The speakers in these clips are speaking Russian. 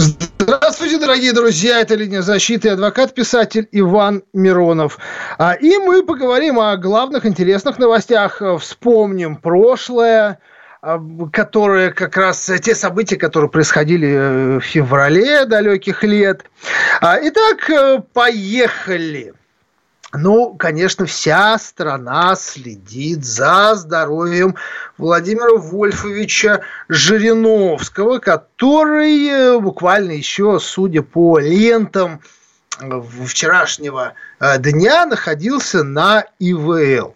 Здравствуйте, дорогие друзья, это «Линия защиты», адвокат-писатель Иван Миронов. А, и мы поговорим о главных интересных новостях, вспомним прошлое, а, которые как раз те события, которые происходили э, в феврале далеких лет. А, итак, э, поехали. Ну, конечно, вся страна следит за здоровьем Владимира Вольфовича Жириновского, который э, буквально еще, судя по лентам вчерашнего э, дня, находился на ИВЛ.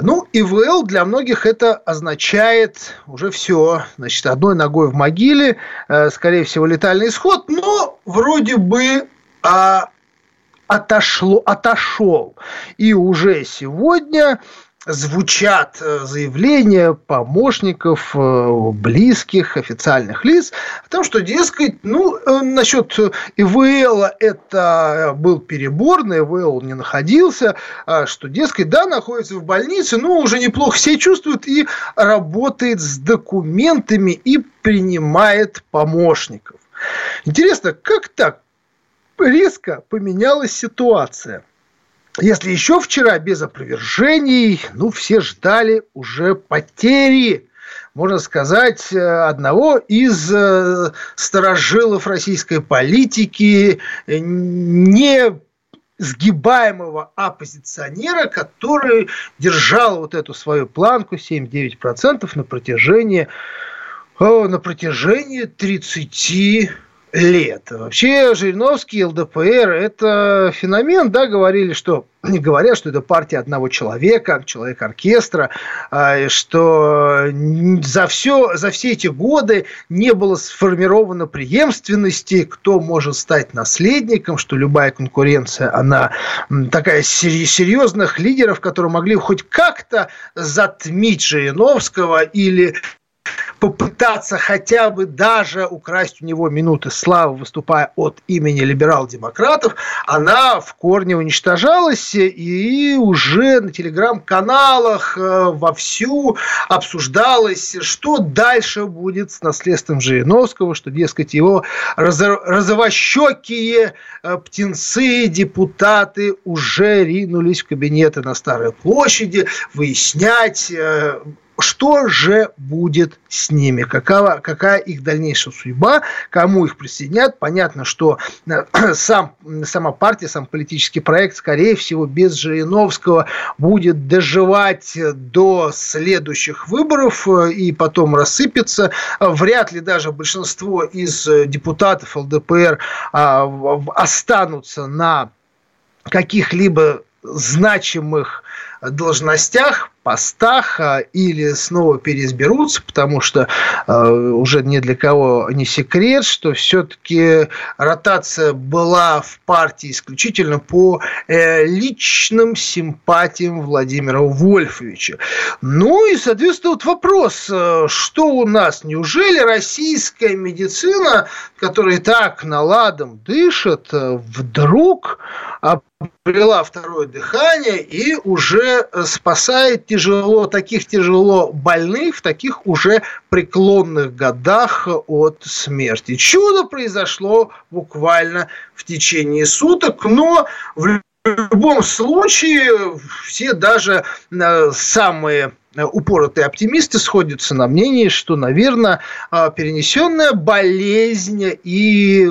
Ну, ИВЛ для многих это означает уже все. Значит, одной ногой в могиле, э, скорее всего, летальный исход, но вроде бы а, отошло, отошел. И уже сегодня звучат э, заявления помощников, э, близких, официальных лиц о том, что, дескать, ну, э, насчет ИВЛ это был перебор, на ИВЛ не находился, а что, дескать, да, находится в больнице, но уже неплохо себя чувствует и работает с документами и принимает помощников. Интересно, как так? Резко поменялась ситуация. Если еще вчера без опровержений, ну, все ждали уже потери, можно сказать, одного из э, сторожилов российской политики, не сгибаемого оппозиционера, который держал вот эту свою планку 7-9% на протяжении, на протяжении 30 лет. Вообще Жириновский, ЛДПР – это феномен, да, говорили, что не говорят, что это партия одного человека, человек-оркестра, а, что за, все, за все эти годы не было сформировано преемственности, кто может стать наследником, что любая конкуренция, она такая серьезных лидеров, которые могли хоть как-то затмить Жириновского или попытаться хотя бы даже украсть у него минуты славы, выступая от имени либерал-демократов, она в корне уничтожалась и уже на телеграм-каналах э, вовсю обсуждалось, что дальше будет с наследством Жириновского, что, дескать, его розовощекие э, птенцы, депутаты уже ринулись в кабинеты на Старой площади выяснять, э, что же будет с ними, какова, какая их дальнейшая судьба, кому их присоединят. Понятно, что э, сам, сама партия, сам политический проект, скорее всего, без Жириновского будет доживать до следующих выборов э, и потом рассыпется. Вряд ли даже большинство из депутатов ЛДПР а, останутся на каких-либо значимых должностях, постах а, или снова переизберутся, потому что э, уже ни для кого не секрет, что все-таки ротация была в партии исключительно по э, личным симпатиям Владимира Вольфовича. Ну и, соответственно, вот вопрос, э, что у нас? Неужели российская медицина, которая так наладом дышит, э, вдруг обрела второе дыхание и уже спасает тяжело, таких тяжело больных в таких уже преклонных годах от смерти. Чудо произошло буквально в течение суток, но в любом случае все даже э, самые упоротые оптимисты сходятся на мнении, что, наверное, э, перенесенная болезнь и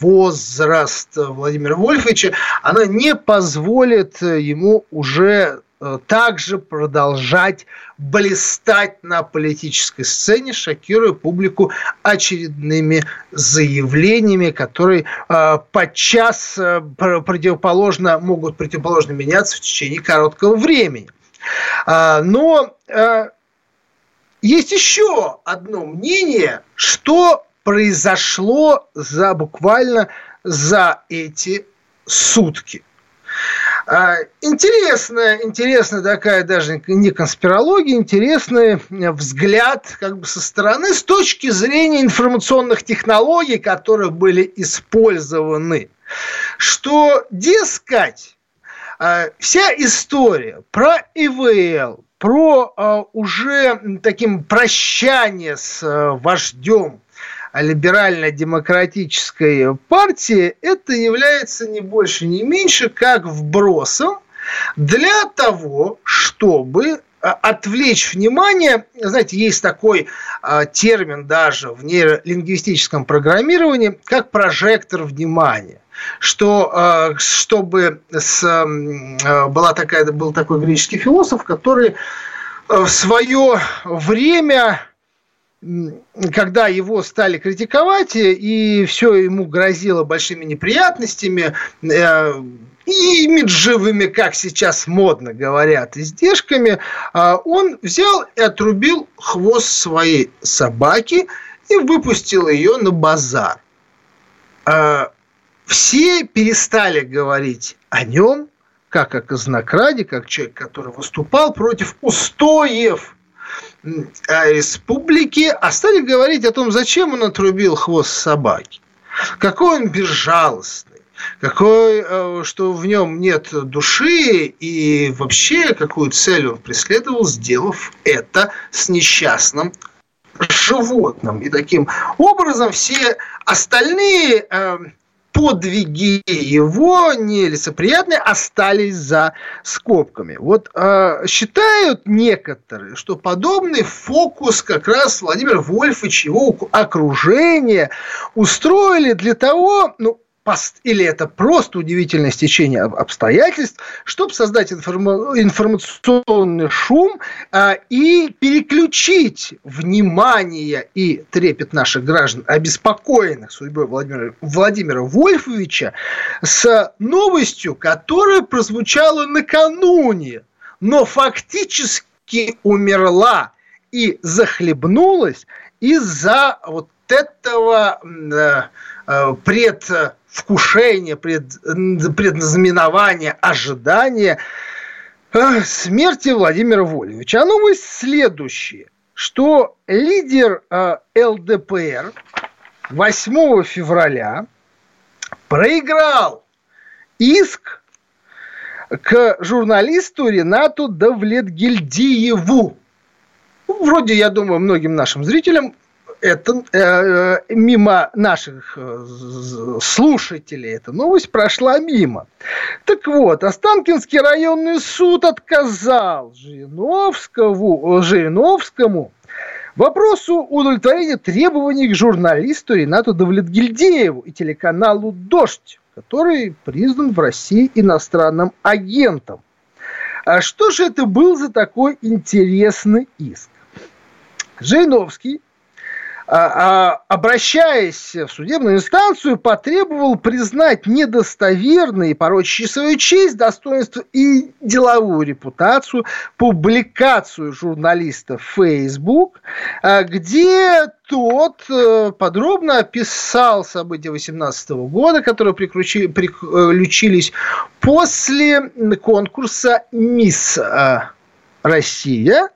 возраст Владимира Вольфовича, она не позволит ему уже Э, также продолжать блистать на политической сцене, шокируя публику очередными заявлениями, которые э, подчас э, противоположно, могут противоположно меняться в течение короткого времени. Э, но э, есть еще одно мнение, что произошло за буквально за эти сутки. А, интересная, интересная такая даже не конспирология, интересный взгляд как бы со стороны с точки зрения информационных технологий, которые были использованы. Что, дескать, а, вся история про ИВЛ, про а, уже таким прощание с вождем либерально-демократической партии, это является не больше, не меньше, как вбросом для того, чтобы а, отвлечь внимание, знаете, есть такой а, термин даже в нейролингвистическом программировании, как прожектор внимания что а, чтобы с, была такая, был такой греческий философ, который в свое время когда его стали критиковать, и все ему грозило большими неприятностями, э, и имиджевыми, как сейчас модно говорят, издержками, он взял и отрубил хвост своей собаки и выпустил ее на базар. Все перестали говорить о нем, как о казнокраде, как человек, который выступал против устоев а республики, а стали говорить о том, зачем он отрубил хвост собаки. Какой он безжалостный, какой, э, что в нем нет души и вообще какую цель он преследовал, сделав это с несчастным животным. И таким образом все остальные э, подвиги его нелицеприятные остались за скобками. Вот э, считают некоторые, что подобный фокус как раз Владимир Вольфович, его окружение устроили для того, ну, или это просто удивительное стечение обстоятельств, чтобы создать информа- информационный шум а, и переключить внимание и трепет наших граждан, обеспокоенных судьбой Владимира, Владимира Вольфовича, с новостью, которая прозвучала накануне, но фактически умерла и захлебнулась из-за вот этого э, э, пред вкушение, пред, предназнаменование, ожидание э, смерти Владимира Вольевича. А новость следующая, что лидер ЛДПР 8 февраля проиграл иск к журналисту Ренату Давлетгильдиеву. Вроде, я думаю, многим нашим зрителям это э, мимо наших э, слушателей эта новость прошла мимо. Так вот, Останкинский районный суд отказал Жириновскому, Жириновскому вопросу удовлетворения требований к журналисту Ренату Давлетгильдееву и телеканалу «Дождь», который признан в России иностранным агентом. А что же это был за такой интересный иск? Жириновский обращаясь в судебную инстанцию, потребовал признать недостоверной и порочащей свою честь, достоинство и деловую репутацию публикацию журналиста в Facebook, а, где тот э, подробно описал события 18 года, которые приключились после конкурса «Мисс э, Россия», а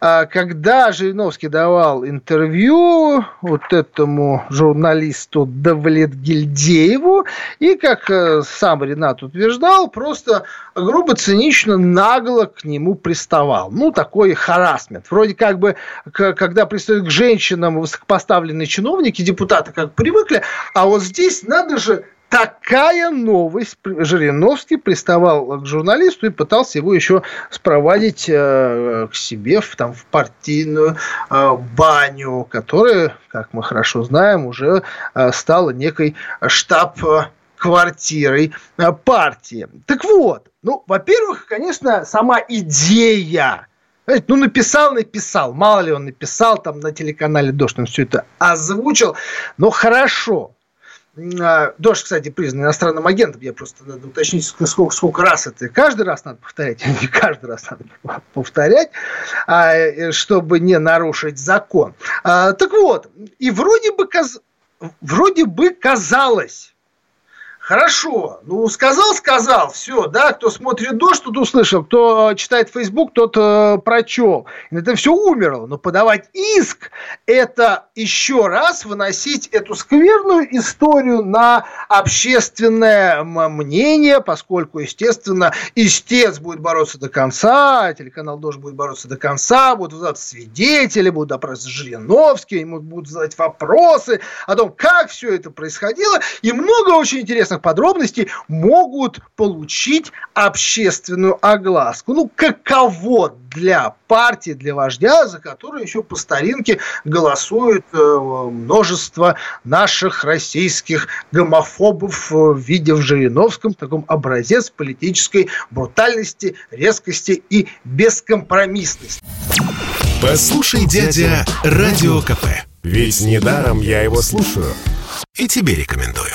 когда Жириновский давал интервью вот этому журналисту Давлетгильдееву, и, как э, сам Ренат утверждал, просто грубо, цинично, нагло к нему приставал. Ну, такой харасмент. Вроде как бы, когда пристают к женщинам высокопоставленные чиновники, депутаты как привыкли, а вот здесь надо же такая новость. Жириновский приставал к журналисту и пытался его еще спровадить э, к себе в, там, в партийную э, баню, которая, как мы хорошо знаем, уже э, стала некой штаб-квартирой партии. Так вот, ну, во-первых, конечно, сама идея ну, написал, написал. Мало ли он написал там на телеканале «Дождь», он все это озвучил. Но хорошо. А, Дождь, кстати, признан иностранным агентом. Я просто надо уточнить, сколько, сколько раз это. Каждый раз надо повторять, не каждый раз надо повторять, а, чтобы не нарушить закон. А, так вот, и вроде бы, вроде бы казалось, Хорошо, ну сказал, сказал, все, да, кто смотрит дождь, тот услышал, кто э, читает Facebook, тот э, прочел. Это все умерло, но подавать иск – это еще раз выносить эту скверную историю на общественное мнение, поскольку, естественно, истец будет бороться до конца, телеканал должен будет бороться до конца, будут вызывать свидетели, будут допрашивать Жириновский, ему будут задать вопросы о том, как все это происходило, и много очень интересных интересных подробностей могут получить общественную огласку. Ну, каково для партии, для вождя, за которую еще по старинке голосует э, множество наших российских гомофобов, э, видя в Жириновском таком образец политической брутальности, резкости и бескомпромиссности. Послушай, дядя, Радио КП. Ведь недаром я его слушаю. И тебе рекомендую.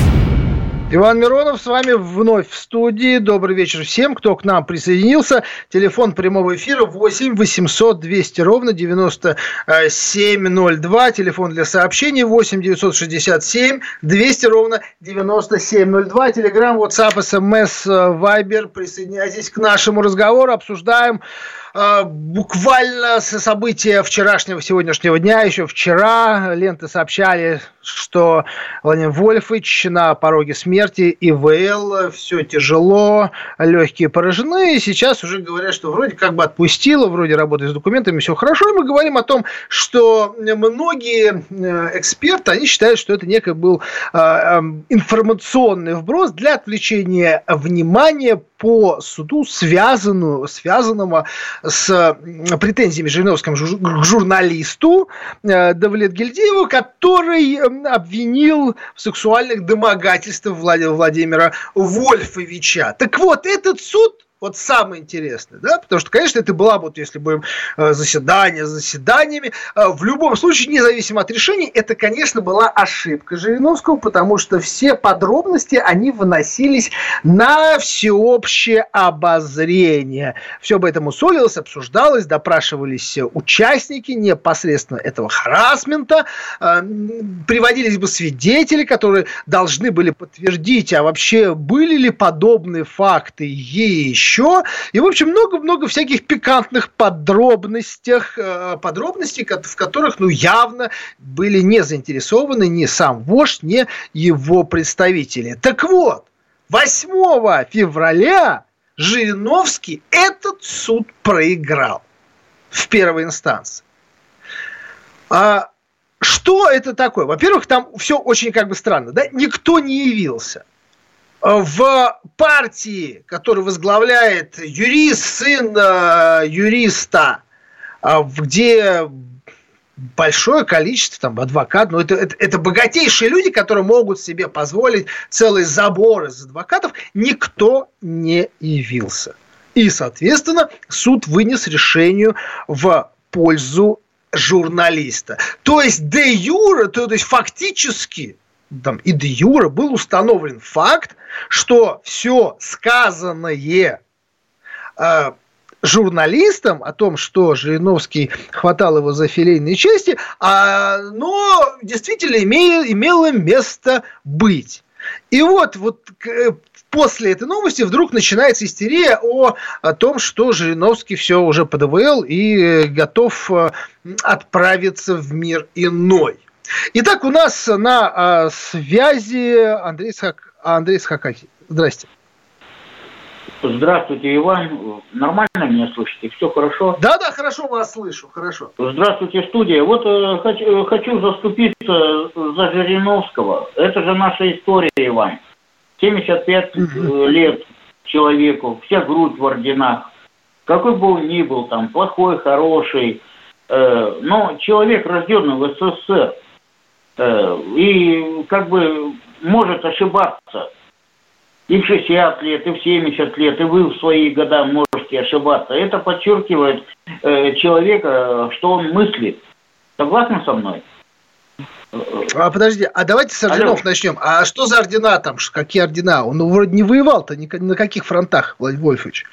Иван Миронов с вами вновь в студии. Добрый вечер всем, кто к нам присоединился. Телефон прямого эфира 8 800 200 ровно 9702. Телефон для сообщений 8 967 200 ровно 9702. Телеграм, WhatsApp, SMS, Viber. Присоединяйтесь к нашему разговору. Обсуждаем а, буквально события вчерашнего, сегодняшнего дня, еще вчера ленты сообщали, что Владимир Вольфович на пороге смерти, ИВЛ, все тяжело, легкие поражены, и сейчас уже говорят, что вроде как бы отпустило, вроде работает с документами, все хорошо, и мы говорим о том, что многие э, эксперты, они считают, что это некий был а, информационный вброс для отвлечения внимания по суду, связанную, связанного с претензиями Жириновского к журналисту э, Давлет Гильдееву, который обвинил в сексуальных домогательствах Владимира Вольфовича. Так вот, этот суд вот самое интересное, да, потому что, конечно, это была бы, вот если бы э, заседание с заседаниями, э, в любом случае, независимо от решений, это, конечно, была ошибка Жириновского, потому что все подробности, они выносились на всеобщее обозрение. Все об этом усолилось, обсуждалось, допрашивались участники непосредственно этого харасмента, э, приводились бы свидетели, которые должны были подтвердить, а вообще были ли подобные факты еще еще. И, в общем, много-много всяких пикантных э, подробностей, в которых, ну, явно были не заинтересованы ни сам вождь, ни его представители. Так вот, 8 февраля Жириновский этот суд проиграл в первой инстанции. А что это такое? Во-первых, там все очень как бы странно. Да? Никто не явился в партии, которую возглавляет юрист, сын э, юриста, э, где большое количество там адвокатов, но это, это, это богатейшие люди, которые могут себе позволить целый забор из адвокатов, никто не явился. И, соответственно, суд вынес решение в пользу журналиста. То есть де юра, то, то есть фактически там, и де юра был установлен факт, что все сказанное э, журналистам о том, что Жириновский хватал его за филейные части, а, но действительно имея, имело место быть. И вот, вот э, после этой новости вдруг начинается истерия о, о том, что Жириновский все уже подвел и готов э, отправиться в мир иной. Итак, у нас на а, связи Андрей, Схак... Андрей Схакаки. Здрасте. Здравствуйте, Иван. Нормально меня слышите? Все хорошо? Да, да, хорошо вас слышу, хорошо. Здравствуйте, студия. Вот э, хочу, э, хочу заступиться за Жириновского. Это же наша история, Иван. 75 угу. лет человеку, вся грудь в орденах, какой бы он ни был, там, плохой, хороший, э, но человек, рожденный в СССР, э, и как бы может ошибаться и в 60 лет, и в 70 лет, и вы в свои года можете ошибаться. Это подчеркивает э, человека, что он мыслит. Согласны со мной? А подожди, а давайте с орденов Алло. начнем. А что за ордена там? Какие ордена? Он вроде не воевал-то ни на каких фронтах, Владимир Вольфович?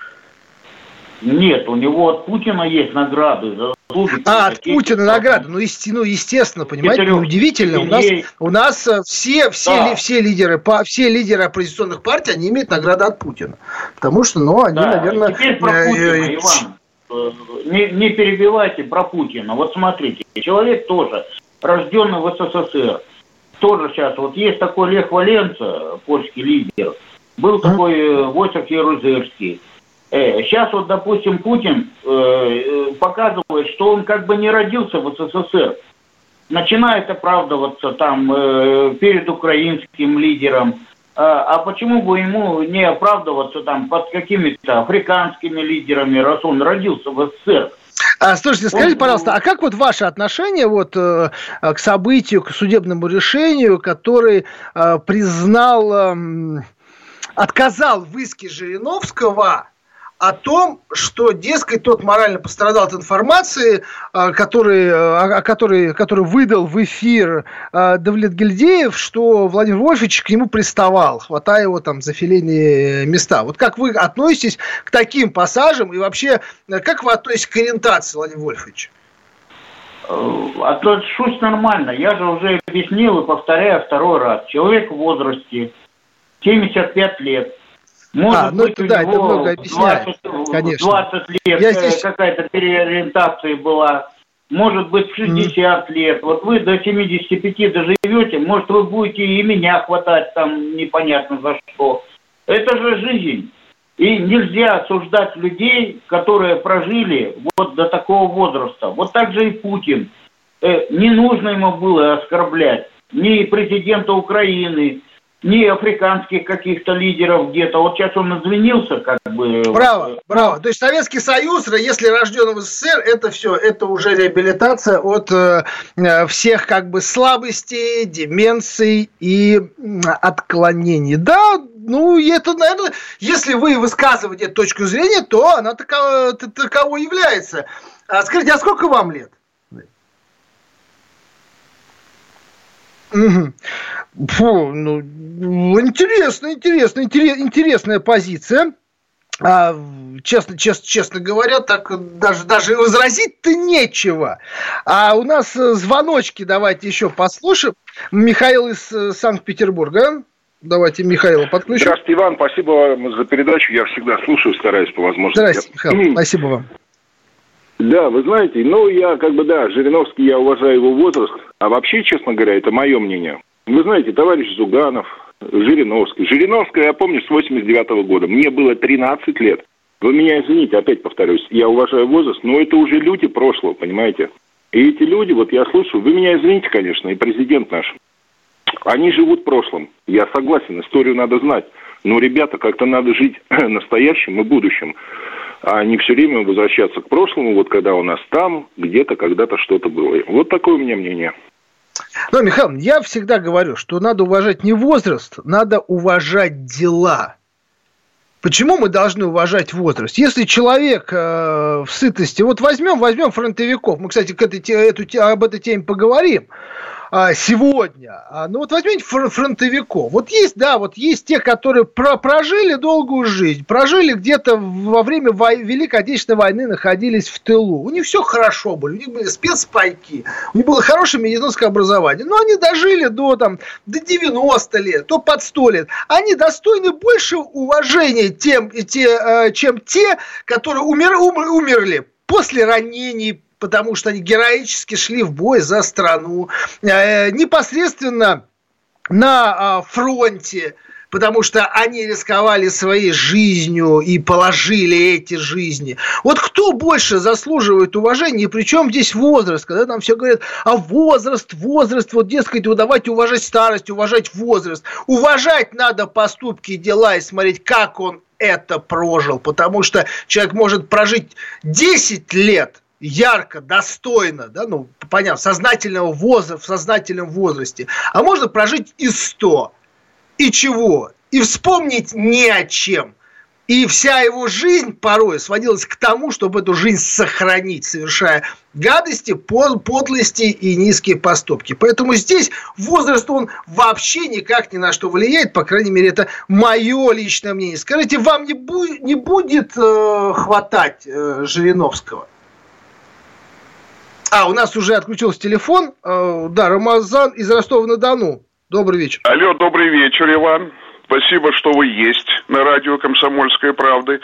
Нет, у него от Путина есть награды за А, от Путина награды. Ну, есте, ну, естественно, понимаете, неудивительно. У нас, у нас э, все, все, да. ли, все, лидеры, по, все лидеры оппозиционных партий, они имеют награды от Путина. Потому что, ну, они, да. наверное... Теперь про Путина, э, Иван. Э, не, не перебивайте про Путина. Вот смотрите, человек тоже, рожденный в СССР, тоже сейчас, вот есть такой Лех Валенца, польский лидер, был такой Войцех Ярузельский, Сейчас вот, допустим, Путин э, показывает, что он как бы не родился в СССР. Начинает оправдываться там э, перед украинским лидером. А, а почему бы ему не оправдываться там под какими-то африканскими лидерами, раз он родился в СССР? А, слушайте, скажите, пожалуйста, а как вот ваше отношение вот э, к событию, к судебному решению, который э, признал, э, отказал в иске Жириновского о том, что, дескать, тот морально пострадал от информации, а, который, а, который, который выдал в эфир а, Давлет Гильдеев, что Владимир Вольфович к нему приставал, хватая его там за филейные места. Вот как вы относитесь к таким пассажам и вообще, как вы относитесь к ориентации Владимира Вольфовича? Отношусь нормально. Я же уже объяснил и повторяю второй раз. Человек в возрасте 75 лет – может а, ну быть, это, да, это много объясняет, 20, конечно. 20 лет Я здесь... какая-то переориентация была. Может быть, 60 mm. лет. Вот вы до 75 доживете, может, вы будете и меня хватать там непонятно за что. Это же жизнь. И нельзя осуждать людей, которые прожили вот до такого возраста. Вот так же и Путин. Э, не нужно ему было оскорблять ни президента Украины, ни африканских каких-то лидеров где-то. Вот сейчас он извинился, как бы. Браво, браво. То есть Советский Союз, если рожден в СССР, это все, это уже реабилитация от э, всех как бы слабостей, деменций и отклонений. Да, ну, это, наверное, если вы высказываете точку зрения, то она таково, таково является. А скажите, а сколько вам лет? Угу. Фу, ну, интересно, интересно, интересная позиция. А, честно, честно, честно говоря, так даже, даже возразить-то нечего. А у нас э, звоночки давайте еще послушаем. Михаил из э, Санкт-Петербурга. Давайте Михаила подключим. Здравствуйте, Иван. Спасибо вам за передачу. Я всегда слушаю, стараюсь по возможности. Здравствуйте, Михаил. Спасибо вам. Да, вы знаете, ну, я как бы, да, Жириновский, я уважаю его возраст, а вообще, честно говоря, это мое мнение. Вы знаете, товарищ Зуганов, Жириновский. Жириновская, я помню, с 89 -го года. Мне было 13 лет. Вы меня извините, опять повторюсь, я уважаю возраст, но это уже люди прошлого, понимаете? И эти люди, вот я слушаю, вы меня извините, конечно, и президент наш, они живут в прошлом. Я согласен, историю надо знать. Но, ребята, как-то надо жить настоящим и будущим а не все время возвращаться к прошлому, вот когда у нас там где-то когда-то что-то было. Вот такое у меня мнение. Ну, Михаил, я всегда говорю, что надо уважать не возраст, надо уважать дела. Почему мы должны уважать возраст? Если человек э, в сытости, вот возьмем, возьмем фронтовиков, мы, кстати, к этой, эту, об этой теме поговорим, а, сегодня. А, ну вот возьмите фронтовиков. Вот есть, да, вот есть те, которые про прожили долгую жизнь, прожили где-то во время вой- Великой Отечественной войны, находились в тылу. У них все хорошо было, у них были спецпайки, у них было хорошее медицинское образование. Но они дожили до, там, до 90 лет, то под 100 лет. Они достойны больше уважения тем, те, э, чем те, которые умер, умер, умерли после ранений, потому что они героически шли в бой за страну, э, непосредственно на а, фронте, потому что они рисковали своей жизнью и положили эти жизни. Вот кто больше заслуживает уважения, и причем здесь возраст, когда нам все говорят, а возраст, возраст, вот, дескать, вот давайте уважать старость, уважать возраст. Уважать надо поступки и дела и смотреть, как он это прожил, потому что человек может прожить 10 лет ярко, достойно, да, ну, понятно, сознательного возраста, в сознательном возрасте, а можно прожить и 100. И чего? И вспомнить ни о чем. И вся его жизнь порой сводилась к тому, чтобы эту жизнь сохранить, совершая гадости, подлости и низкие поступки. Поэтому здесь возраст, он вообще никак ни на что влияет, по крайней мере, это мое личное мнение. Скажите, вам не, бу- не будет э, хватать э, Жириновского? А, у нас уже отключился телефон. Э, да, Рамазан из Ростова-на-Дону. Добрый вечер. Алло, добрый вечер, Иван. Спасибо, что вы есть на радио «Комсомольской правды».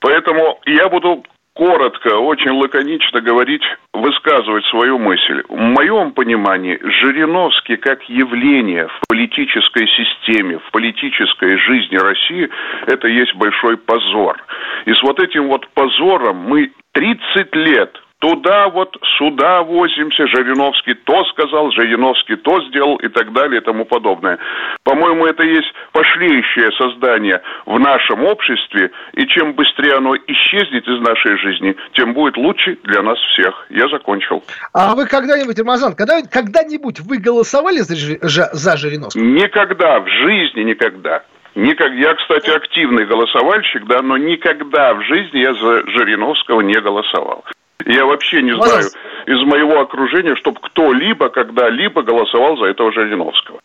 Поэтому я буду коротко, очень лаконично говорить, высказывать свою мысль. В моем понимании Жириновский как явление в политической системе, в политической жизни России, это есть большой позор. И с вот этим вот позором мы 30 лет туда вот, сюда возимся, Жириновский то сказал, Жириновский то сделал и так далее и тому подобное. По-моему, это есть пошлеющее создание в нашем обществе, и чем быстрее оно исчезнет из нашей жизни, тем будет лучше для нас всех. Я закончил. А вы когда-нибудь, Рамазан, когда, когда-нибудь вы голосовали за, за Жириновского? Никогда, в жизни никогда. Никак, я, кстати, активный голосовальщик, да, но никогда в жизни я за Жириновского не голосовал. Я вообще не знаю из моего окружения, чтобы кто-либо когда-либо голосовал за этого Жириновского.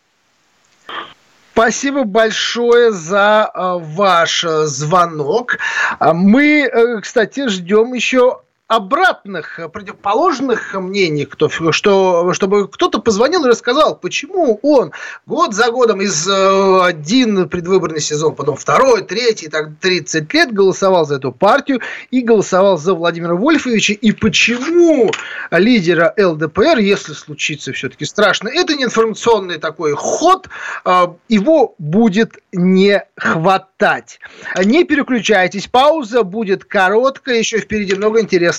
Спасибо большое за э, ваш звонок. А мы, э, кстати, ждем еще обратных, противоположных мнений, кто, что, чтобы кто-то позвонил и рассказал, почему он год за годом из э, один предвыборный сезон, потом второй, третий, так 30 лет голосовал за эту партию и голосовал за Владимира Вольфовича, и почему лидера ЛДПР, если случится все-таки страшно, это не информационный такой ход, э, его будет не хватать. Не переключайтесь, пауза будет короткая, еще впереди много интересного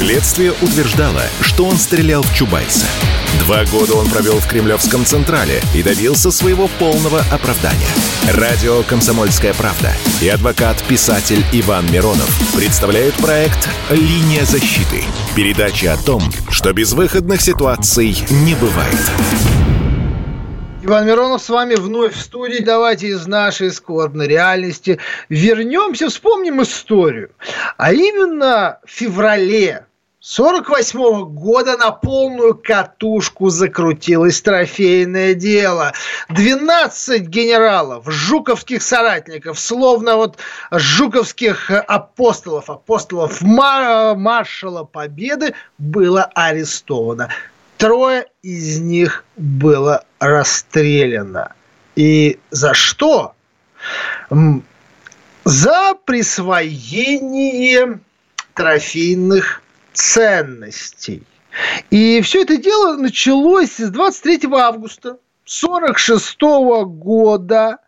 Следствие утверждало, что он стрелял в Чубайса. Два года он провел в Кремлевском Централе и добился своего полного оправдания. Радио «Комсомольская правда» и адвокат-писатель Иван Миронов представляют проект «Линия защиты». Передача о том, что безвыходных ситуаций не бывает. Иван Миронов с вами вновь в студии. Давайте из нашей скорбной реальности вернемся, вспомним историю. А именно в феврале 48 года на полную катушку закрутилось трофейное дело. 12 генералов, жуковских соратников, словно вот жуковских апостолов, апостолов маршала Победы было арестовано. Трое из них было расстреляно. И за что? За присвоение трофейных ценностей. И все это дело началось с 23 августа 1946 года,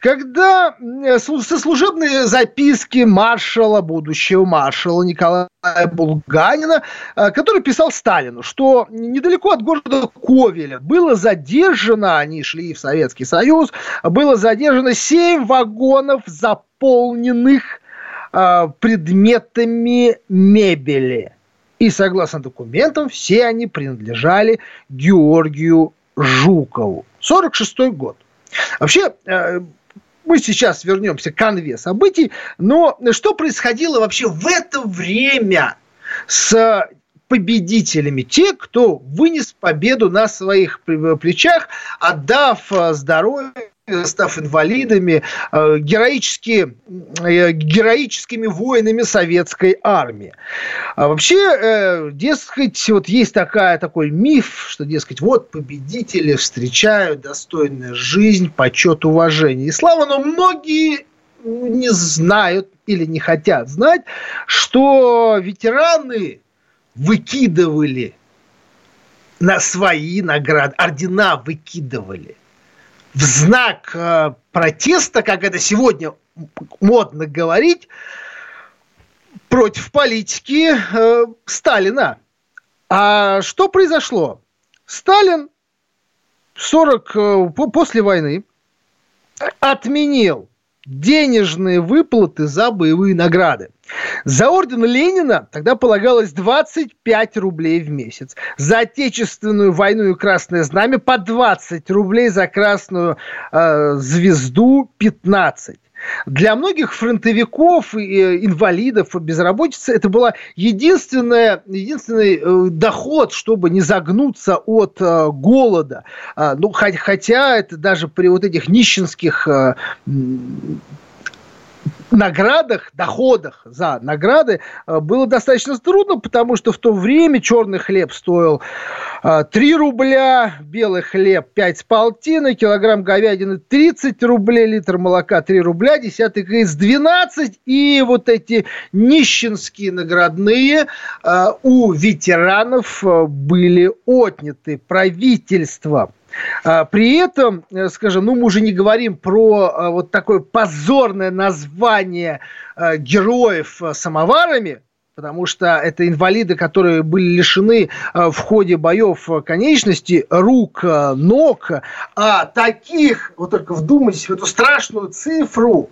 когда со служебные записки маршала, будущего маршала Николая Булганина, э, который писал Сталину, что недалеко от города Ковеля было задержано, они шли в Советский Союз, было задержано 7 вагонов, заполненных э, предметами мебели. И согласно документам, все они принадлежали Георгию Жукову. 46 год. Вообще, э, мы сейчас вернемся к конве событий, но что происходило вообще в это время с победителями, те, кто вынес победу на своих плечах, отдав э, здоровье став инвалидами, э, героически, э, героическими воинами советской армии. А вообще, э, дескать, вот есть такая, такой миф, что, дескать, вот победители встречают достойную жизнь, почет, уважение и слава, но многие не знают или не хотят знать, что ветераны выкидывали на свои награды, ордена выкидывали – в знак э, протеста, как это сегодня модно говорить, против политики э, Сталина. А что произошло? Сталин 40, э, после войны отменил денежные выплаты за боевые награды. За орден Ленина тогда полагалось 25 рублей в месяц. За Отечественную войну и Красное Знамя по 20 рублей, за Красную э, Звезду 15. Для многих фронтовиков, и инвалидов, безработицы это была единственная, единственный э, доход, чтобы не загнуться от э, голода. А, ну, хотя это даже при вот этих нищенских э, наградах, доходах за награды э, было достаточно трудно, потому что в то время черный хлеб стоил 3 э, рубля, белый хлеб 5 с полтиной, килограмм говядины 30 рублей, литр молока 3 рубля, десятый КС 12, и вот эти нищенские наградные э, у ветеранов были отняты правительством. А, при этом, э, скажем, ну мы уже не говорим про а, вот такое позорное название а, героев самоварами, потому что это инвалиды, которые были лишены э, в ходе боев конечности, рук, э, ног, а таких, вот только вдумайтесь в эту страшную цифру,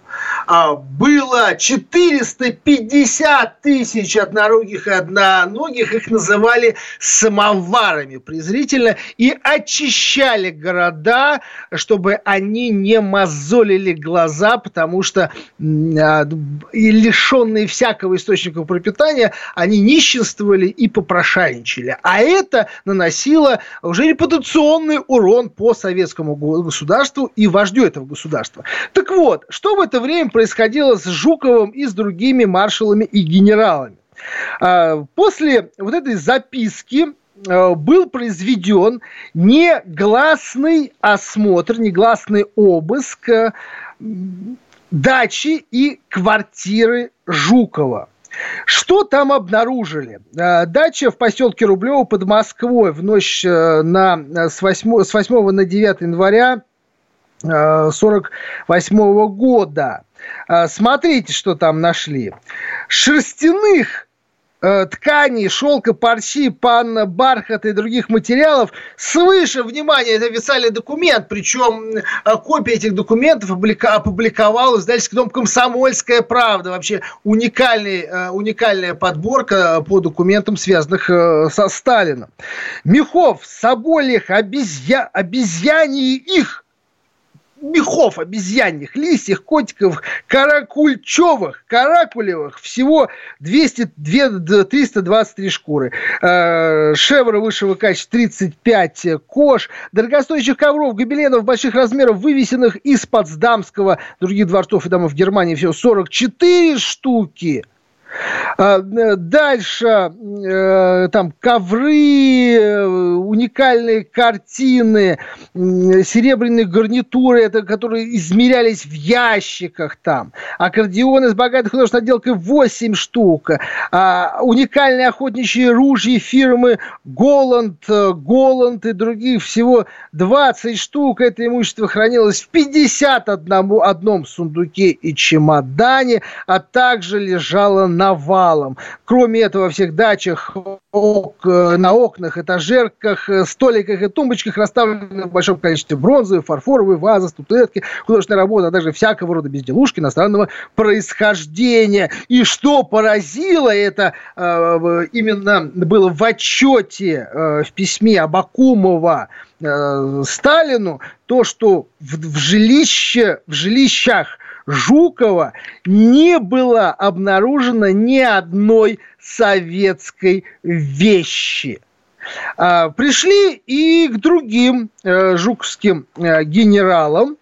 а, было 450 тысяч однорогих и одноногих, их называли самоварами презрительно, и очищали города, чтобы они не мозолили глаза, потому что а, и лишенные всякого источника пропитания, образования, они нищенствовали и попрошайничали. А это наносило уже репутационный урон по советскому государству и вождю этого государства. Так вот, что в это время происходило с Жуковым и с другими маршалами и генералами? А, после вот этой записки а, был произведен негласный осмотр, негласный обыск дачи и квартиры Жукова. Что там обнаружили? Э, дача в поселке Рублево под Москвой в ночь э, на, э, с, 8, с 8 на 9 января 1948 года. Смотрите, что там нашли. Шерстяных Э, ткани, шелка, парчи, панна, бархат и других материалов свыше, внимание, это официальный документ, причем э, копия этих документов опубликовал издательский дом «Комсомольская правда». Вообще уникальный, э, уникальная подборка по документам, связанных со Сталином. Мехов, Соболих, обезья, обезьяний их мехов обезьяньих, лисьих, котиков, каракульчевых, каракулевых, всего 200, 323 шкуры. Э, шевра высшего качества 35 кож, дорогостоящих ковров, гобеленов больших размеров, вывесенных из Потсдамского, других дворцов и домов Германии, всего 44 штуки – дальше э, там ковры, э, уникальные картины, серебряные гарнитуры, это, которые измерялись в ящиках там. Аккордеоны с богатой художественной отделкой 8 штук. А, уникальные охотничьи ружья фирмы Голланд, Голланд и других всего 20 штук. Это имущество хранилось в 51 одном сундуке и чемодане, а также лежало на навалом. Кроме этого, во всех дачах, ок, на окнах, этажерках, столиках и тумбочках расставлены в большом количестве бронзовые, фарфоровые вазы, статуэтки, художественная работа, а также всякого рода безделушки иностранного происхождения. И что поразило, это э, именно было в отчете э, в письме Абакумова э, Сталину, то, что в, в, жилище, в жилищах Жукова не было обнаружено ни одной советской вещи. А, пришли и к другим э, жуковским э, генералам,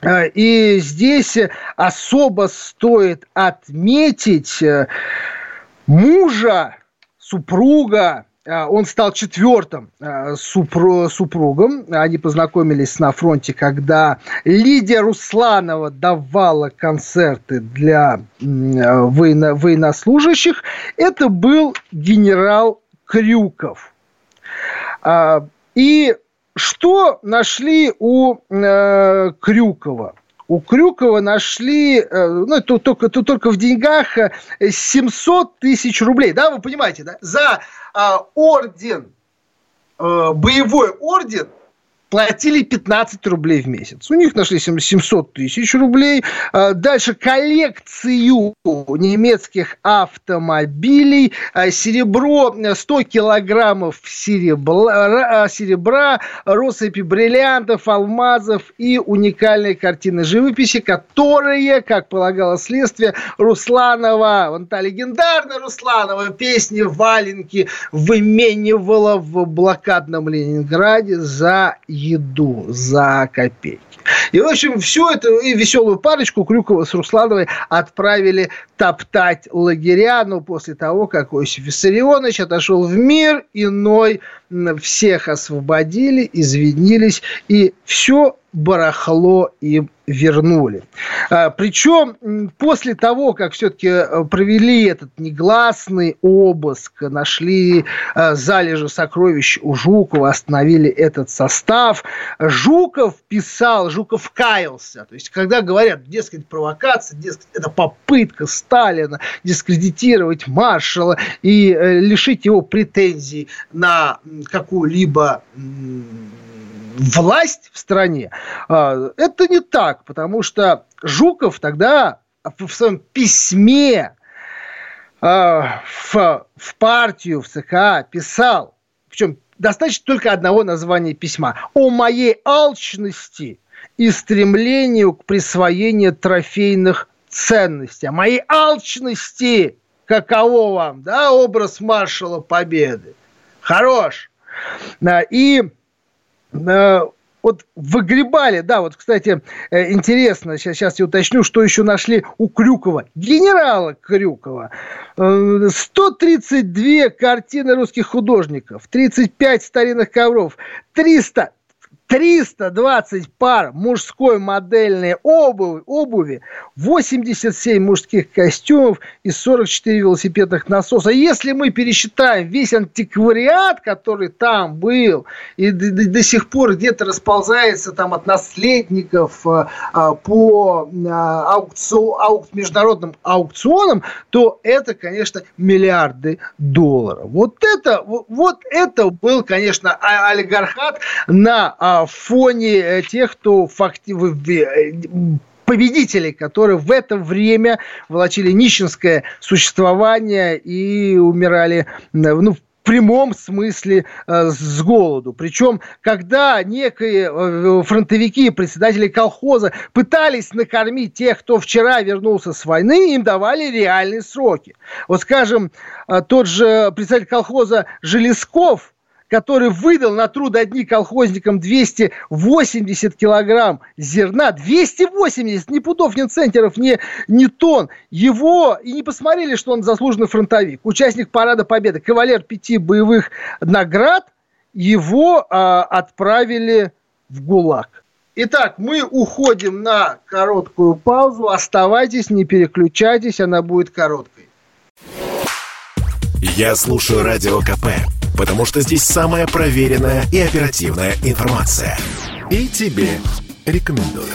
э, и здесь особо стоит отметить мужа, супруга он стал четвертым а, супругом. Они познакомились на фронте, когда Лидия Русланова давала концерты для военно военнослужащих. Это был генерал Крюков. А, и что нашли у э, Крюкова? У Крюкова нашли, э, ну, тут только, тут только в деньгах 700 э, тысяч рублей. Да, вы понимаете, да? За э, орден, э, боевой орден платили 15 рублей в месяц. У них нашли 700 тысяч рублей. А, дальше коллекцию немецких автомобилей. А, серебро, 100 килограммов серебра, а, серебра россыпи бриллиантов, алмазов и уникальные картины живописи, которые, как полагало следствие, Русланова, вон та легендарная Русланова, песни «Валенки» выменивала в блокадном Ленинграде за еду за копейки. И, в общем, всю эту и веселую парочку Крюкова с Руслановой отправили топтать лагеря, но после того, как Осип Виссарионович отошел в мир иной, всех освободили, извинились, и все барахло им вернули. А, Причем после того, как все-таки э, провели этот негласный обыск, нашли э, залежи сокровищ у Жукова, остановили этот состав, Жуков писал, Жуков каялся. То есть, когда говорят, дескать, провокация, дескать, это попытка Сталина дискредитировать маршала и э, лишить его претензий на какую-либо власть в стране. А, это не так, потому что Жуков тогда в своем письме а, в, в партию, в ЦК писал, причем достаточно только одного названия письма, о моей алчности и стремлению к присвоению трофейных ценностей, о моей алчности, каково вам, да, образ маршала Победы. Хорош. И вот выгребали, да, вот, кстати, э, интересно, сейчас, сейчас я уточню, что еще нашли у Крюкова, генерала Крюкова. 132 э, картины русских художников, 35 старинных ковров, 300 320 пар мужской модельной обуви, обуви 87 мужских костюмов и 44 велосипедных насоса. Если мы пересчитаем весь антиквариат, который там был, и до, до, до сих пор где-то расползается там от наследников а, по а, аукцион, аук, международным аукционам, то это, конечно, миллиарды долларов. Вот это, вот это был, конечно, олигархат на а, фоне э, тех, кто факти... Э, победителей, которые в это время волочили нищенское существование и умирали ну, в прямом смысле э, с голоду. Причем, когда некие э, фронтовики, председатели колхоза пытались накормить тех, кто вчера вернулся с войны, им давали реальные сроки. Вот, скажем, э, тот же председатель колхоза Железков – который выдал на труд одни колхозникам 280 килограмм зерна, 280, ни пудов, ни центнеров, ни, ни тонн, его и не посмотрели, что он заслуженный фронтовик, участник Парада Победы, кавалер пяти боевых наград, его а, отправили в ГУЛАГ. Итак, мы уходим на короткую паузу. Оставайтесь, не переключайтесь, она будет короткой. Я слушаю Радио КП потому что здесь самая проверенная и оперативная информация. И тебе рекомендую.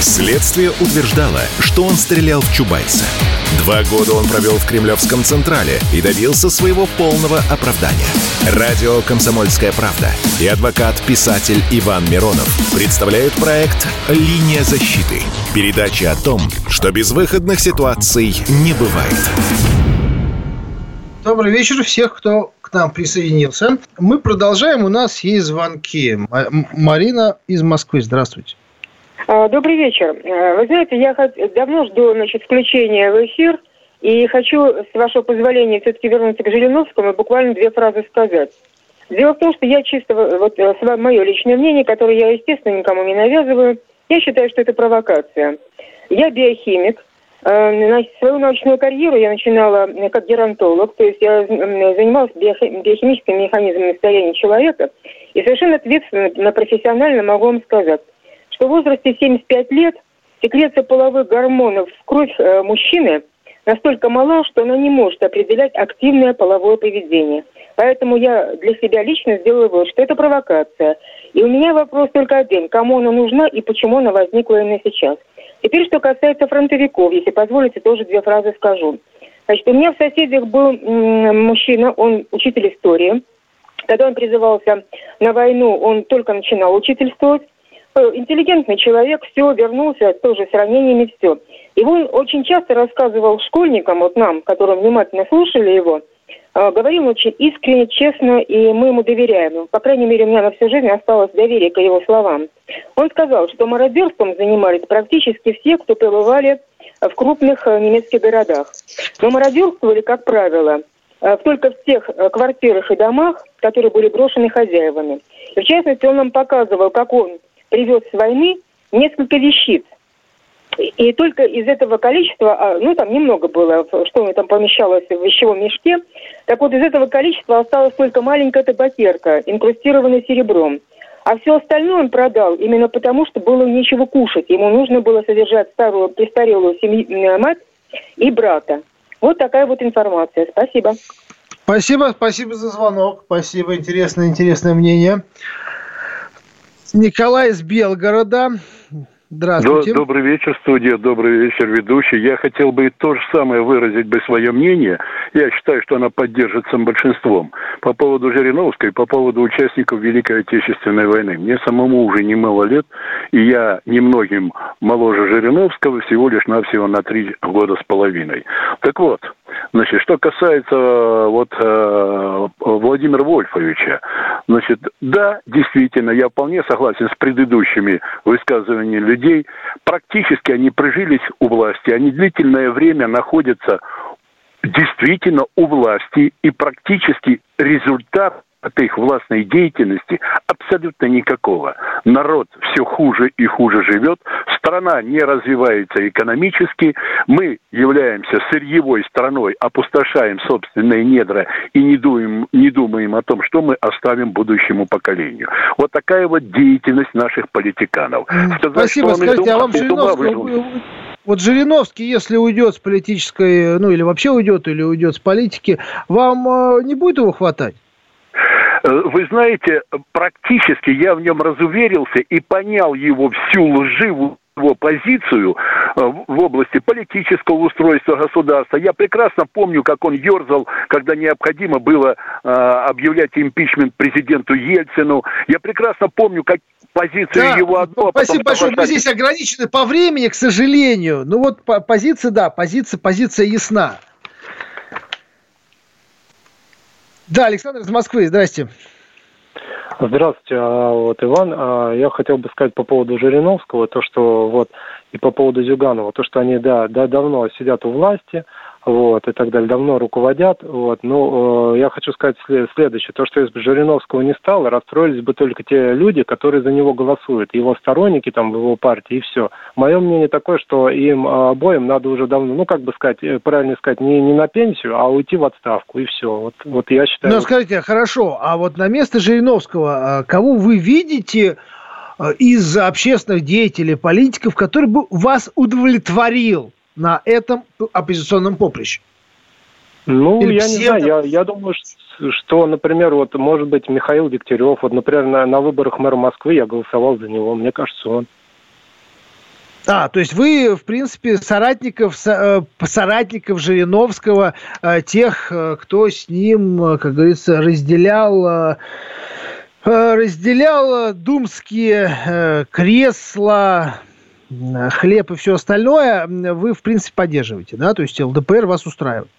Следствие утверждало, что он стрелял в Чубайса. Два года он провел в Кремлевском Централе и добился своего полного оправдания. Радио «Комсомольская правда» и адвокат-писатель Иван Миронов представляют проект «Линия защиты». Передача о том, что безвыходных ситуаций не бывает. Добрый вечер всех, кто к нам присоединился. Мы продолжаем. У нас есть звонки. Марина из Москвы. Здравствуйте. А, добрый вечер. Э, вы знаете, я давно жду значит, включения в эфир и хочу, с вашего позволения, все-таки вернуться к Жириновскому и буквально две фразы сказать. Дело в том, что я чисто, вот мое личное мнение, которое я, естественно, никому не навязываю, я считаю, что это провокация. Я биохимик, э, свою научную карьеру я начинала как геронтолог, то есть я занималась биохимическими механизмами состояния человека, и совершенно ответственно, профессионально могу вам сказать, что в возрасте 75 лет секреция половых гормонов в кровь э, мужчины настолько мала, что она не может определять активное половое поведение. Поэтому я для себя лично сделала вывод, что это провокация. И у меня вопрос только один. Кому она нужна и почему она возникла именно сейчас? Теперь, что касается фронтовиков, если позволите, тоже две фразы скажу. Значит, у меня в соседях был мужчина, он учитель истории. Когда он призывался на войну, он только начинал учительствовать. Э, интеллигентный человек, все, вернулся, тоже с ранениями, все. И он очень часто рассказывал школьникам, вот нам, которые внимательно слушали его, э, говорил очень искренне, честно, и мы ему доверяем. По крайней мере, у меня на всю жизнь осталось доверие к его словам. Он сказал, что мародерством занимались практически все, кто побывали в крупных э, немецких городах. Но мародерствовали, как правило, только в тех квартирах и домах, которые были брошены хозяевами. В частности, он нам показывал, как он привез с войны несколько вещиц. И только из этого количества, а, ну там немного было, что там помещалось в вещевом мешке, так вот из этого количества осталась только маленькая табакерка, инкрустированная серебром. А все остальное он продал именно потому, что было нечего кушать. Ему нужно было содержать старую, престарелую семью, мать и брата. Вот такая вот информация. Спасибо. Спасибо, спасибо за звонок. Спасибо, интересное, интересное мнение. Николай из Белгорода. Здравствуйте. Добрый вечер, студия. Добрый вечер, ведущий. Я хотел бы то же самое выразить бы свое мнение. Я считаю, что она поддержится большинством. По поводу Жириновской, по поводу участников Великой Отечественной войны. Мне самому уже немало лет, и я немногим моложе Жириновского, всего лишь навсего на три года с половиной. Так вот, Значит, что касается вот э, Владимира Вольфовича, значит, да, действительно, я вполне согласен с предыдущими высказываниями людей. Практически они прижились у власти, они длительное время находятся действительно у власти, и практически результат от их властной деятельности абсолютно никакого. Народ все хуже и хуже живет, страна не развивается экономически, мы являемся сырьевой страной, опустошаем собственные недра и не думаем, не думаем о том, что мы оставим будущему поколению. Вот такая вот деятельность наших политиканов. Сказать, Спасибо. Скажите, а вам Жириновский, вот Жириновский, если уйдет с политической, ну или вообще уйдет, или уйдет с политики, вам э, не будет его хватать? Э, вы знаете, практически я в нем разуверился и понял его всю лживую его позицию э, в области политического устройства государства. Я прекрасно помню, как он ерзал, когда необходимо было э, объявлять импичмент президенту Ельцину. Я прекрасно помню, как позицию да, его одно. А спасибо большое. Мы здесь ограничены по времени, к сожалению. Ну вот позиция, да, позиция, позиция ясна. Да, Александр из Москвы, здрасте. Здравствуйте, а, вот Иван. А, я хотел бы сказать по поводу Жириновского, то, что вот и по поводу Зюганова, то, что они, да, да, давно сидят у власти, вот, и так далее, давно руководят, вот, ну, э, я хочу сказать следующее, то, что бы Жириновского не стало, расстроились бы только те люди, которые за него голосуют, его сторонники там в его партии, и все. Мое мнение такое, что им обоим надо уже давно, ну, как бы сказать, э, правильно сказать, не, не на пенсию, а уйти в отставку, и все. Вот, вот я считаю... Ну, скажите, хорошо, а вот на место Жириновского а, кого вы видите из общественных деятелей, политиков, который бы вас удовлетворил на этом оппозиционном поприще? Ну, Или я не знаю, я, я думаю, что, например, вот, может быть, Михаил Дегтярев, вот, например, на, на выборах мэра Москвы я голосовал за него, мне кажется, он. А, то есть вы, в принципе, соратников, э, соратников Жириновского, э, тех, э, кто с ним, как говорится, разделял разделял думские кресла, хлеб и все остальное, вы, в принципе, поддерживаете, да? То есть ЛДПР вас устраивает?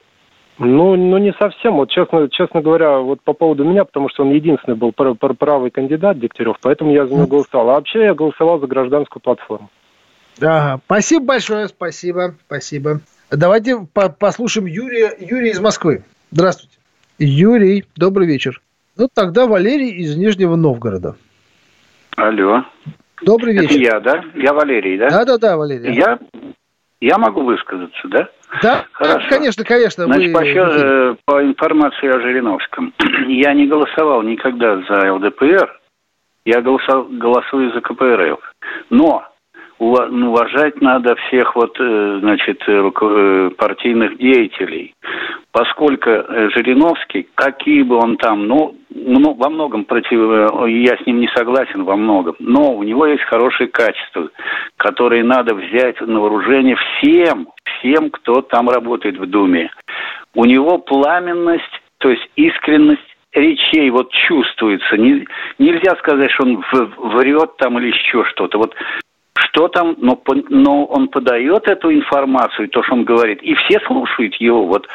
Ну, ну не совсем. Вот честно, честно говоря, вот по поводу меня, потому что он единственный был правый кандидат Дегтярев, поэтому я за него голосовал. А вообще я голосовал за гражданскую платформу. Да, спасибо большое, спасибо, спасибо. Давайте по послушаем Юрия, Юрий из Москвы. Здравствуйте. Юрий, добрый вечер. Ну, тогда Валерий из Нижнего Новгорода. Алло. Добрый вечер. Это я, да? Я Валерий, да? Да-да-да, Валерий. Я, я могу высказаться, да? Да, Хорошо. конечно, конечно. Значит, вы... по, по информации о Жириновском. я не голосовал никогда за ЛДПР, я голосовал, голосую за КПРФ. Но уважать надо всех вот, э, значит, э, э, партийных деятелей. Поскольку Жириновский, какие бы он там, ну, во многом против, я с ним не согласен во многом, но у него есть хорошие качества, которые надо взять на вооружение всем, всем, кто там работает в Думе. У него пламенность, то есть искренность речей вот чувствуется. Не, нельзя сказать, что он врет там или еще что-то. Вот что там, но, но он подает эту информацию, то, что он говорит, и все слушают его. Вот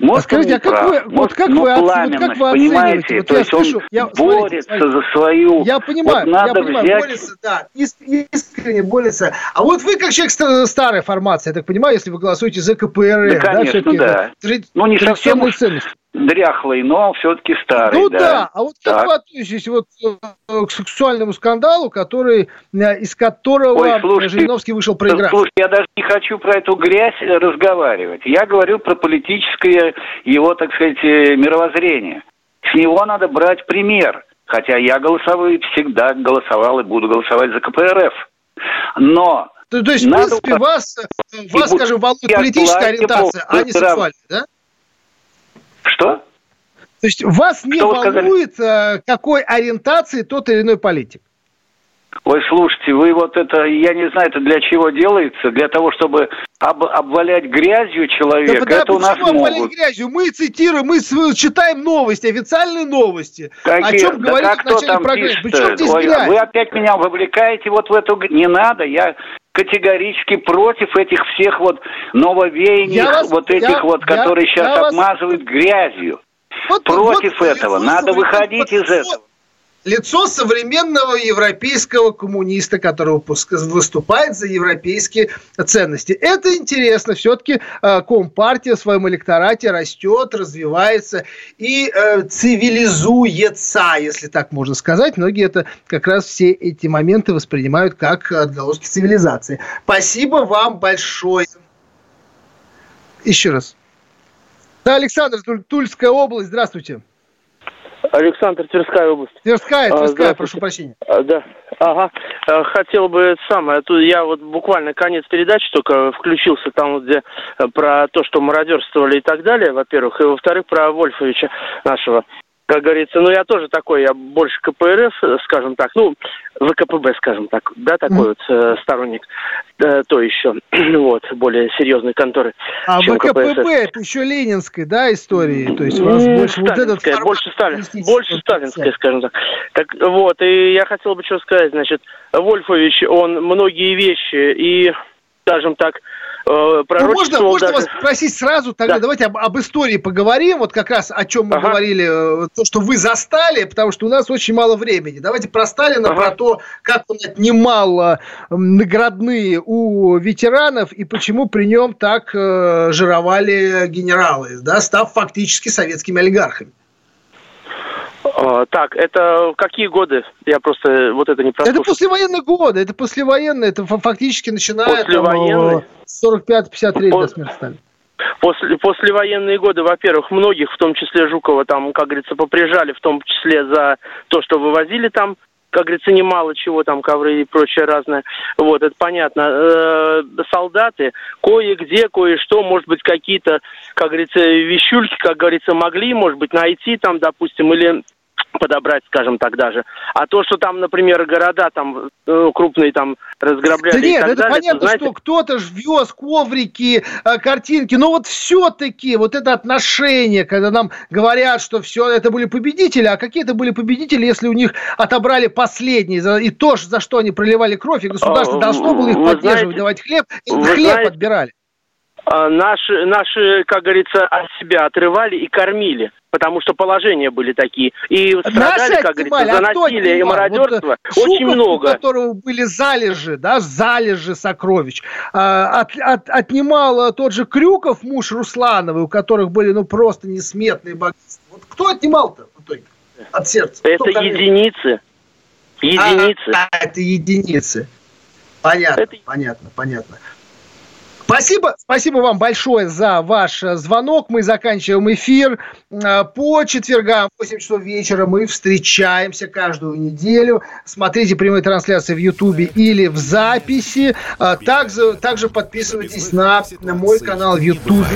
может, а скажите, а как прав, вы, вот как вы, вот как вы понимаете? Вот то есть слышу, он я, борется смотрите, за свою... Я понимаю, вот надо я понимаю, взять... борется, да, искренне борется. А вот вы как человек старой формации, я так понимаю, если вы голосуете за КПРФ, да, конечно, да. да. Ну, не совсем ценности дряхлый, но все-таки старый. Ну да, да. а вот так. как вы относитесь вот э, к сексуальному скандалу, который, э, из которого Ой, слушайте, Жириновский вышел проиграть? Слушай, я даже не хочу про эту грязь разговаривать. Я говорю про политическое его, так сказать, э, мировоззрение. С него надо брать пример. Хотя я голосовал, всегда голосовал и буду голосовать за КПРФ. Но то, то есть, в принципе, вас, вас скажем, волнует политическая ориентация, а не сексуальная, да? Что? То есть вас не Что волнует, сказали? какой ориентации тот или иной политик? Ой, слушайте, вы вот это, я не знаю, это для чего делается? Для того, чтобы об, обвалять грязью человека? Да, это да, у нас могут. грязью? Мы цитируем, мы читаем новости, официальные новости. Какие? О чем да говорит в начале программы. Причем здесь Ой, грязь? Вы опять меня вовлекаете вот в эту... Не надо, я категорически против этих всех вот нововеяний, вас, вот этих я, вот, которые я, сейчас я обмазывают вас... грязью. Вот, против вот, этого. Надо выходить из этого лицо современного европейского коммуниста, который выступает за европейские ценности. Это интересно. Все-таки э, Компартия в своем электорате растет, развивается и э, цивилизуется, если так можно сказать. Многие это как раз все эти моменты воспринимают как отголоски цивилизации. Спасибо вам большое. Еще раз. Да, Александр, Тульская область, здравствуйте. Александр, Тверская область. Тверская, Тверская, а, прошу прощения. А, да, ага. А, хотел бы самое, тут я вот буквально конец передачи только включился там, где э, про то, что мародерствовали и так далее, во-первых, и во-вторых, про Вольфовича нашего как говорится, ну я тоже такой, я больше КПРФ, скажем так, ну, ВКПБ, скажем так, да, такой mm. вот э, сторонник, э, то еще, вот, более серьезной конторы. А чем ВКПБ КПСС. это еще ленинской, да, истории, то есть у вас больше вот этот формат больше, сталин, больше сталинская, скажем так. Так вот, и я хотел бы что сказать, значит, Вольфович, он многие вещи и, скажем так, э, ну, можно, можно вас спросить сразу, тогда да. давайте об, об истории поговорим, вот как раз о чем мы ага. говорили, э, то, что вы застали, потому что у нас очень мало времени. Давайте про Сталина, ага. про то, как он отнимал э, наградные у ветеранов и почему при нем так э, жировали генералы, да, став фактически советскими олигархами. А, так, это какие годы? Я просто вот это не прослушал. Это послевоенные годы, это послевоенные, это фактически начиная Послевоенные? с 45-53 до смерти Сталина. После, послевоенные годы, во-первых, многих, в том числе Жукова, там, как говорится, поприжали, в том числе за то, что вывозили там как говорится, немало чего там, ковры и прочее разное. Вот, это понятно. Э, солдаты кое-где, кое-что, может быть, какие-то, как говорится, вещульки, как говорится, могли, может быть, найти там, допустим, или подобрать, скажем так, даже. А то, что там, например, города там э, крупные там разграбляли. Да нет, это далее, понятно, знаете... что кто-то ж вез коврики, э, картинки, но вот все-таки вот это отношение, когда нам говорят, что все это были победители, а какие это были победители, если у них отобрали последние, и то, за что они проливали кровь, и государство а, должно было их поддерживать, знаете, давать хлеб, и хлеб знаете, отбирали. А, наши, наши, как говорится, от себя отрывали и кормили потому что положения были такие. И страдали, Наши как говорится, за насилие и мародерство вот, очень Шуков, много. у которого были залежи, да, залежи сокровищ, а, от, от, отнимал тот же Крюков, муж Руслановой, у которых были, ну, просто несметные богатства. Вот кто отнимал-то в итоге от сердца? Это единицы. Единицы. А, а, это единицы. Понятно, это... понятно, понятно. Спасибо, спасибо вам большое за ваш э, звонок. Мы заканчиваем эфир. Э, по четвергам в 8 часов вечера мы встречаемся каждую неделю. Смотрите прямые трансляции в Ютубе или в записи. Также, также подписывайтесь на, на мой канал в Ютубе.